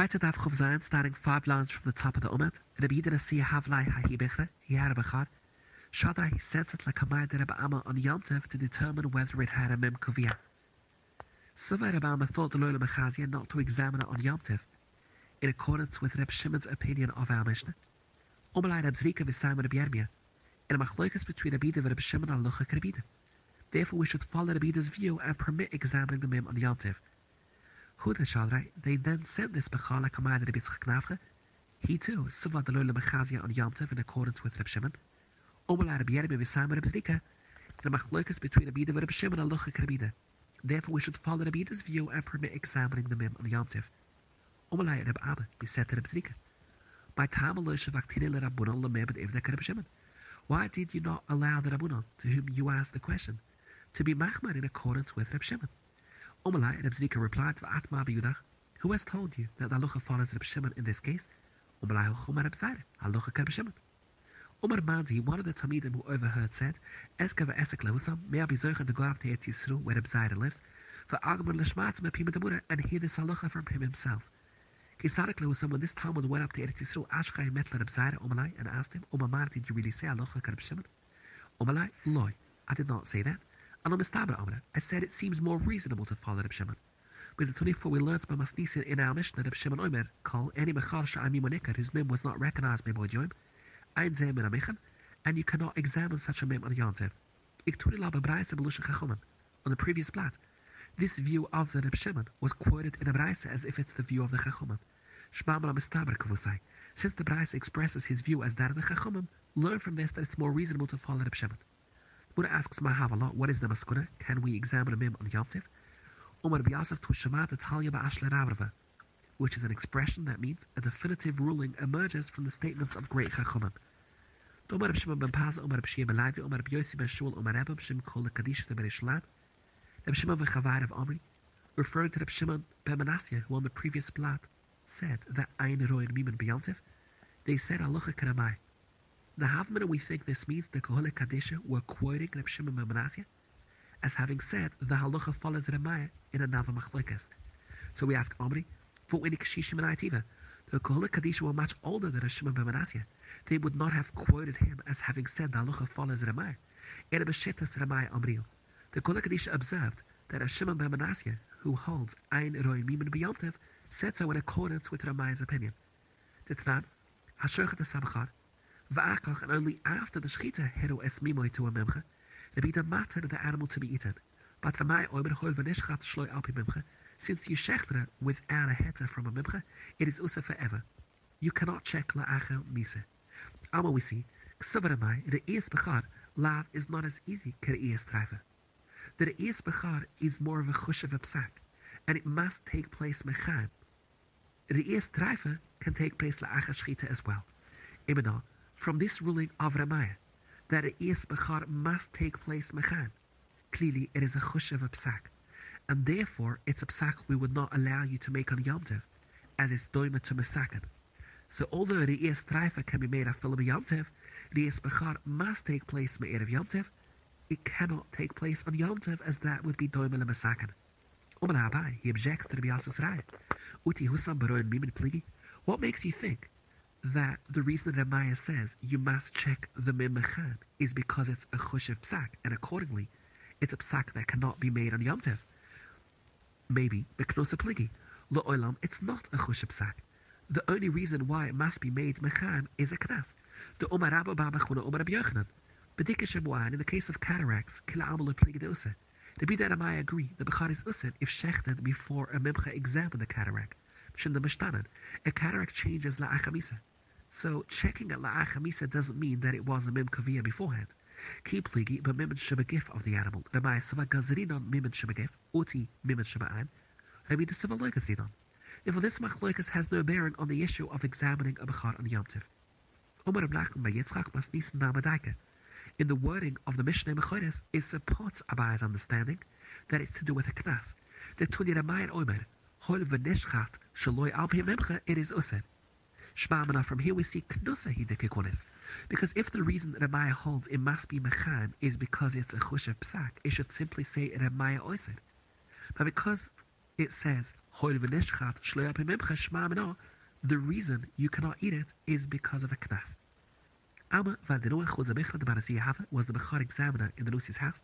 Right at that Chav starting five lines from the top of the Ummah, Rabbi Yidin Asiya Havlai Hahibichre, Yarabachar, Shadra he sent it like a Hamayad Rabbi Amma on Yom Tov to determine whether it had a Mem Kuviyah. Sava Rabbi Amma thought the Lola Mechazia not to examine it on Yom Tov, in accordance with Reb Shimon's opinion of our Mishnah. Omalai Reb Zrika v'Simon Reb Yermia, in a machloikas between Reb Yidin and Reb Shimon al Lucha Therefore we should follow Reb Yidin's view and permit examining the Mem on Yom Tov. They then sent this Bechal like Hamayad Reb Yitzchak he too, Sava the Lola on Yom in accordance with Reb Shimon, Omalai Reb Yermia v'Simon Reb Zrika, in a machloikas between Yidin and Reb Shimon al Lucha Reb Therefore we should follow Reb Yidin's view and permit examining the Mem on Yom Tov. Omalai Reb Abba, he said to Reb Zrika, My time Shavaktini le Rabbunon lemebed Ivdek Reb Shimon. Why did you not allow the Rabbunon, to whom you asked the question, to be Machmar in accordance with Reb Shimon? Omalai Reb Zrika replied to Atma Biyudach, Who has told you that the halacha follows Reb Shimon in this case? Omalai Chumar Reb Zaire, halacha Reb Shimon. Umar Mandi, one of the Talmidim who overheard, said, Eska may I be zoichen to go up to Eretz Yisrael, where Reb Zaire lives, for Agmar l'shmat mepima demura, and hear this halacha from him himself. Kisadik was when this Talmud went up to Eretz Yisrael, Ashkai met Reb Zaire Omalai and asked him, Omamar, did you really say halacha Reb Shimon? Omalai, loy, I did not say that. I said it seems more reasonable to follow Reb Shimon. With the 24 we learnt by Masnisin in our Mishnah, Reb Shimon Omer, call any Mechal Sha'ami Monikar, whose mem was not recognized by Boyd Ein Zem in Amichan, and you cannot examine such a mem on Yontev. Ik tuni la bebraise belusha chachomim. On the previous plat, this view of the Reb Shimon was quoted in a braise as if it's the view of the chachomim. Shmamala mistaber kavusai. Since the braise expresses his view as that of the chachomim, learn from this that it's more reasonable to follow Reb Shimon. Buddha asks Mahavala, what is the maskuna? Can we examine a mim on Yontev? Umar B'Yasef to Shamat Talya Ba'ashler Avrava, which is an expression that means a definitive ruling emerges from the statements of great chachomim. Umar Reb Shimon ben Paza, Umar Reb Shia ben Levi, Umar Reb Yossi ben Shul, Umar Rebbe, Shim Kol Kadisha ben Ishlan, Reb Shimon ben Chavar of Omri, referring to Reb Shimon ben Manasseh, who on the previous blot said that Ein Roy and Miman Beyontif, they said Aloha Karamai. The half minute we think this means the Kohole Kadisha were quoting Reb Shimon Manasseh as having said the halacha follows Ramaya in another machlokas. So we ask Omri, for when Kashishim and Aitiva, the Kohole Kadisha were much older than Reb Shimon Manasseh they would not have quoted him as having said the halacha follows Ramai. In Beshetas Ramai Amril, the Kol observed that Shimon ben Manasseh, who holds Ein Roi Mimin B'Yomtev, said so in accordance with Ramai's opinion. The Tanan, Hashochet Sabachar, And only after the Shechita Hero Es Mimoi to a Memche, the Bida matter the animal to be eaten. But Ramai Oimer Hol Vanishchat Shloi Alpi Memche, since you shechtre without a heter from a Memche, it is also forever. You cannot check La'acha Mise. Allemaal we see, Ksabaramai, the Ees Bechar, lav is not as easy as Ees Treifa. The Ees Bechar is more of a chush of a psak, and it must take place mechan. The Ees Treifa can take place la'acha shchita as well. Imenal, from this ruling of Ramaya, that the Ees Bechar must take place mechan, clearly it is a chush of a psak, and therefore it's a psak we would not allow you to make on Yom Tov, as it's doima to mesakan. So although the Treifa can be made of Philip Yomtev, the Ees Bechar must take place of Yomtev. It cannot take place on Yomtev as that would be Doimel Masakan. Oman Abai, he objects to the Biasus Rai. Uti Husam Baroin Mimin Pligi. What makes you think that the reason that Maya says you must check the Mimachan is because it's a Chushev Psak, and accordingly, it's a Psak that cannot be made on Yomtev? Maybe, Beknosa Pligi. Lo Olam, it's not a Chushev Psak the only reason why it must be made mechan is a knas. The Omar Rabba Baba Chuna Omar Rabbi Yochanan. Bedika Shemuan, in the case of cataracts, Kila Amal Pligidose. The Bida and I agree the Bechar is uset if shechten before a memcha examined the cataract. Shin the Mishtanan. A cataract changes la achamisa. So checking at la achamisa doesn't mean that it was a mem kaviyah beforehand. Keep pligi, but mimin shebagif of the animal. Rabbi Sava Gazrinon mimin shebagif, uti mimin sheba'an. Rabbi the Sava Loikasinon. Therefore, this machloikas has no bearing on the issue of examining a bechar on Yom Tiv. Blachman by Yitzchak Masnis Namadaika. In the wording of the Mishnah Mechodes, it supports Abaya's understanding that it's to do with a knas. The Tuni Ramayan Omer, Hol v'nishchat shaloi al memcha, it is used. Shmamana, from here we see knusa hidekikonis. Because if the reason that Ramaya holds it must be mechan is because it's a chushav psak, it should simply say Ramaya oised. But because it says The reason you cannot eat it is because of a knas. Alma van den Noach de Barasi was the Bechar examiner in the Nusi's house.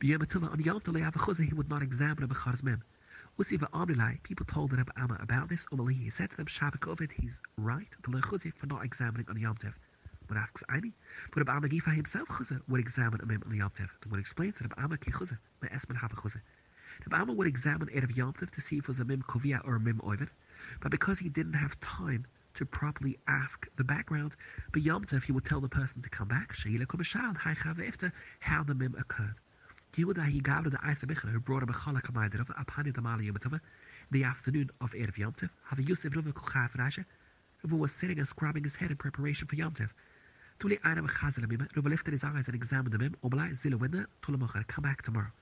B'yom on Yom Hava he would not examine a Bechar's mem. People told Reb Amma about this. Umali, he said to them, Shabbat Ovid, he's right, the Lechuzi, for not examining on Yom Tev. But asks Aini, but Reb Amma Gifa himself Chuza would examine a mem on Yom Tev. The one explains that Reb Amma ki Chuza, me esmen Hava Chuza. Reb Amma would examine Erev Yom to see if it was a mem Kovia or a mem Ovid. But because he didn't have time to properly ask the background, but Yom Tov, he would tell the person to come back, how the mim occurred. Yehuda, he gave the Isa Bichra, who brought a chalak of a pani the Mali Yom the afternoon of Erev Yom Tov, have a Yosef Ruva Kuchav Rasha, Ruva was sitting and scrubbing his head in preparation for Yom Tov. Tuli Aina Mechazal Mima, Ruva lifted his eyes and examined the mim, Omalai Zila Winda, Tulamachar, come back tomorrow.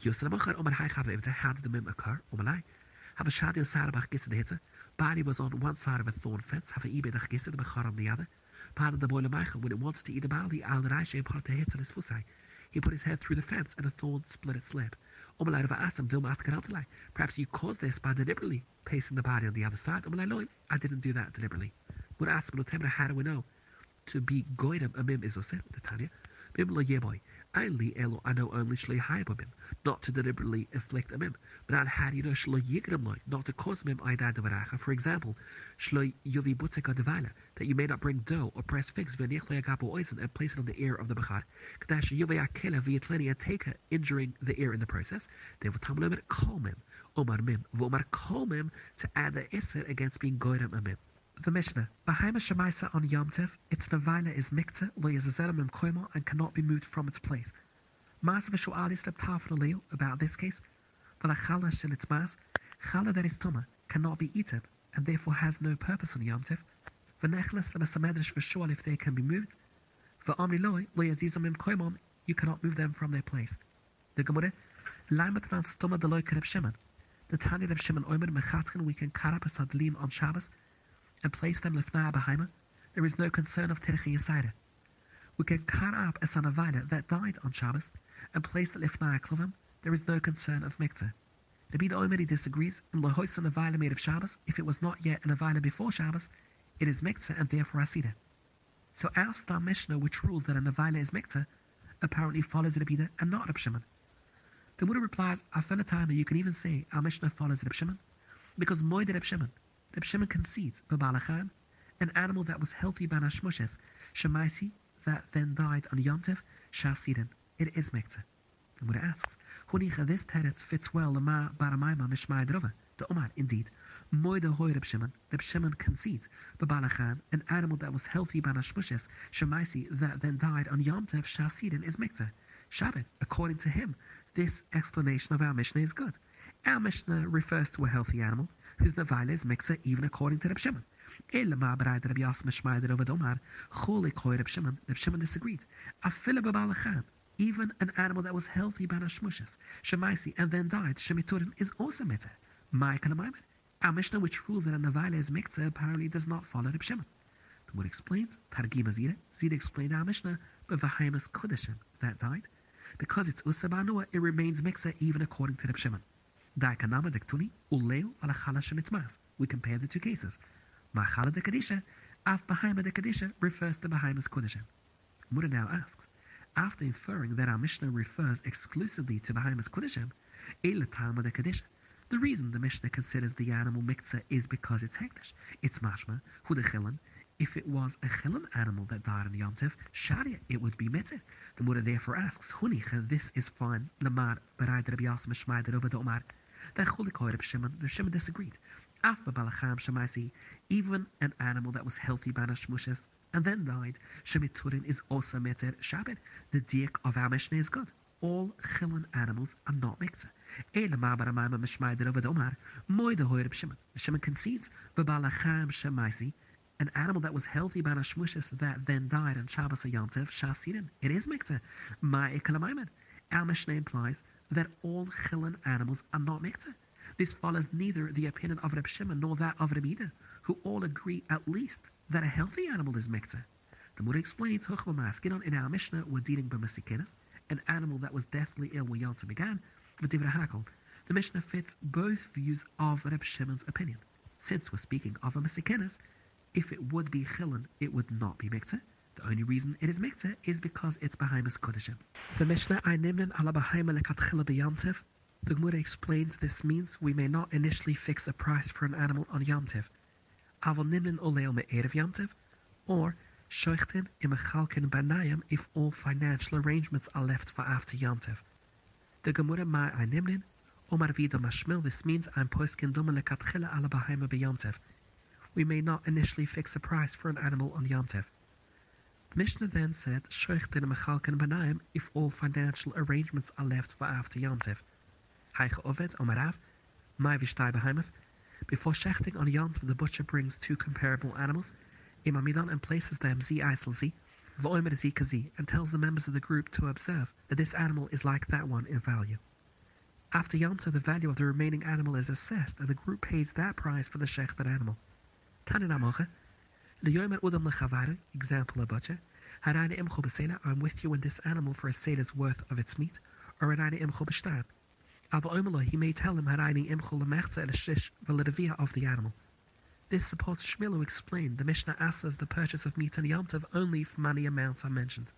Yosef Machar, Omar Hai Chava how did the mim occur? Omalai. Have a Shadi and Sarabach Gissa the Hitter, Barney was on one side of a thorn fence, have a ibedach gisa, the bechar on the other. Of the boiler Michael, when it wanted to eat a barley, al raishe part the hits on his fusai. He put his head through the fence, and a thorn split its lip. Perhaps you caused this by deliberately placing the body on the other side. I didn't do that deliberately. How do we know? To be goydam amim is osir, the Tanya. Bim lo yeboy. Only elo ano only haibabim, not to deliberately inflict a mim, but al harino shlo yigram loy, not to cause mim aida devaracha. For example, shlo yuvi butzeka devala, that you may not bring dough or press figs v'nich leagapo oizen and place it on the ear of the bechar. Kadash yuvi akela v'yitleni take injuring the ear in the process. Therefore, tamlo mit kol mim, omar mim, v'omar kol mim to add the iser against being goydam a mim. The Mishnah, Bahima Shemaisa on Yom Tev, its Navaila is Mikta, lo Yezazelim and Koima, and cannot be moved from its place. Mas Vishuali slept half an about this case. Valachala shel its mas, chala that is Tuma, cannot be eaten, and therefore has no purpose on Yom Tev. V'nechlas lebesamedrish v'shual if they can be moved. V'amri loy, lo im Koimon, you cannot move them from their place. The Gemara, Laimatran Stoma de loy Reb Shimon. The Tanya Reb Shimon Omer Mechatchen, we can up a sadlim on Shabbos, and place them lifnaa behind there is no concern of Tirchi Yisayra. We can cut up a son of Vila that died on Shabbos and place it lifnaa klovim, there is no concern of Mikta. Rabbi Omeri disagrees, in Lohoisan a Vila made of Shabbos, if it was not yet an Avila before Shabbos, it is Mikta and therefore Asida. So our Star Mishnah, which rules that an Avila is Mikta, apparently follows Rabbi and not Rab Shimon. The Buddha replies, time that you can even say our Mishnah follows Rab Shimon, because Moed Rab Shimon, Shimon concedes Babalachan, an animal that was healthy by Nashmushes, Shemaisi, that then died on Yontif, Shasidin. It is Mekta. The Buddha asks, Hunicha, this teretz fits well Lama Baramaima Mishmai Drova. The Omar, indeed. Moide Hoy Reb Shimon. Reb Shimon concedes Babalachan, an animal that was healthy by Nashmushes, Shemaisi, that then died on Yontif, Shasidin, is Mekta. Shabbat, according to him, this explanation of our Mishnah is good. Our Mishnah refers to a healthy animal, whose Navaila is Miksa even according to Reb Shimon. Ela ma bereid Reb Yasma Shmaider over Domar, Chole Koi Reb Shimon. Reb Shimon disagreed. Afila Babalachan, even an animal that was healthy by Nashmushes, Shemaisi, and then died, Shemiturin, is also Meta. Michael Maimed. Our Mishnah, which rules that a Navaila is Miksa, apparently does not follow Reb Shimon. The word explains, Targima Zira, Zira explained our Mishnah, but Vahimas Kodeshim, that died. Because it's Usabanua, it remains Miksa even according to Reb Shimon. Dektuni ala chala. We compare the two cases. Machala de Kadisha, af Bahaima de Kadisha refers to Bahaima's Kodeshim. Muda now asks, after inferring that our Mishnah refers exclusively to Bahaima's Kodeshim, Elatama de Kadisha, the reason the Mishnah considers the animal miktzah is because it's hekdesh. It's mashma, hudechilan. If it was a chilan animal that died on Yom Tov, sharia, it would be mitzvah. The Muda therefore asks, hunicha, this is fine. Lamar, bereid Rabbi Yasma over Omar. Shimon disagreed. Even an animal that was healthy by Nashmushes and then died, Shemiturin is also Meter Shabbat. The diak of our Mishnah is good. All chilin animals are not mikzah. Ele ma'baramayma mishmai over Omar, moy the hoy Reb Shimon. Concedes, Babalacham Shemaisi, an animal that was healthy by Nashmushes that then died on Shabbos or Yom Tov, Shasirin. It is mikzah. My Our Mishnah implies that all chilin animals are not mikzeh. This follows neither the opinion of Reb Shimon nor that of Reb Ida, who all agree at least that a healthy animal is mikzeh. The Mura explains, Huchma in our Mishnah, we're dealing by Masikenas, an animal that was deathly ill when Yom began, but Divra Hakol. The Mishnah fits both views of Reb Shimon's opinion. Since we're speaking of a Mesikenes, if it would be Chilin, it would not be Mikzeh. The only reason it is Mikzeh is because it's Behimus Kodeshim. The Mishnah I Nimnin ala Behaima lekatchila. The Gemara explains this means we may not initially fix a price for an animal on Yamtiv. Aval Nimnin oleo me'erev Yamtiv, or Shoichtin imechalkin banayim if all financial arrangements are left for after Yamtiv. The Gemara ma I Nimnin Omar Vida Mashmil, this means I'm poskin duma lekatchila ala Behaima. We may not initially fix a price for an animal on Yamtiv. Mishnah then said, Shoichtin mechalkin banayim if all financial arrangements are left for after Yamtiv. Heiche Oved, Omarav, Mai Vishtai Behemoth. Before shechting on Yamtiv, the butcher brings two comparable animals, Imamidon, and places them Z Eisel Z, Z and tells the members of the group to observe that this animal is like that one in value. After Yamtiv, the value of the remaining animal is assessed, and the group pays that price for the shechted animal. Taninamoche, Leyomer Udam Lechavare, example butcher, Harane Imcho Besela, I'm with you in this animal for a sela's worth of its meat, or Harane Imcho Beshtan. Aber Oimelo, he may tell him Harane Imcho Lemechze El Shish Validavia of the animal. This supports Shmilu explained the Mishnah asks the purchase of meat and Yomtov only if money amounts are mentioned.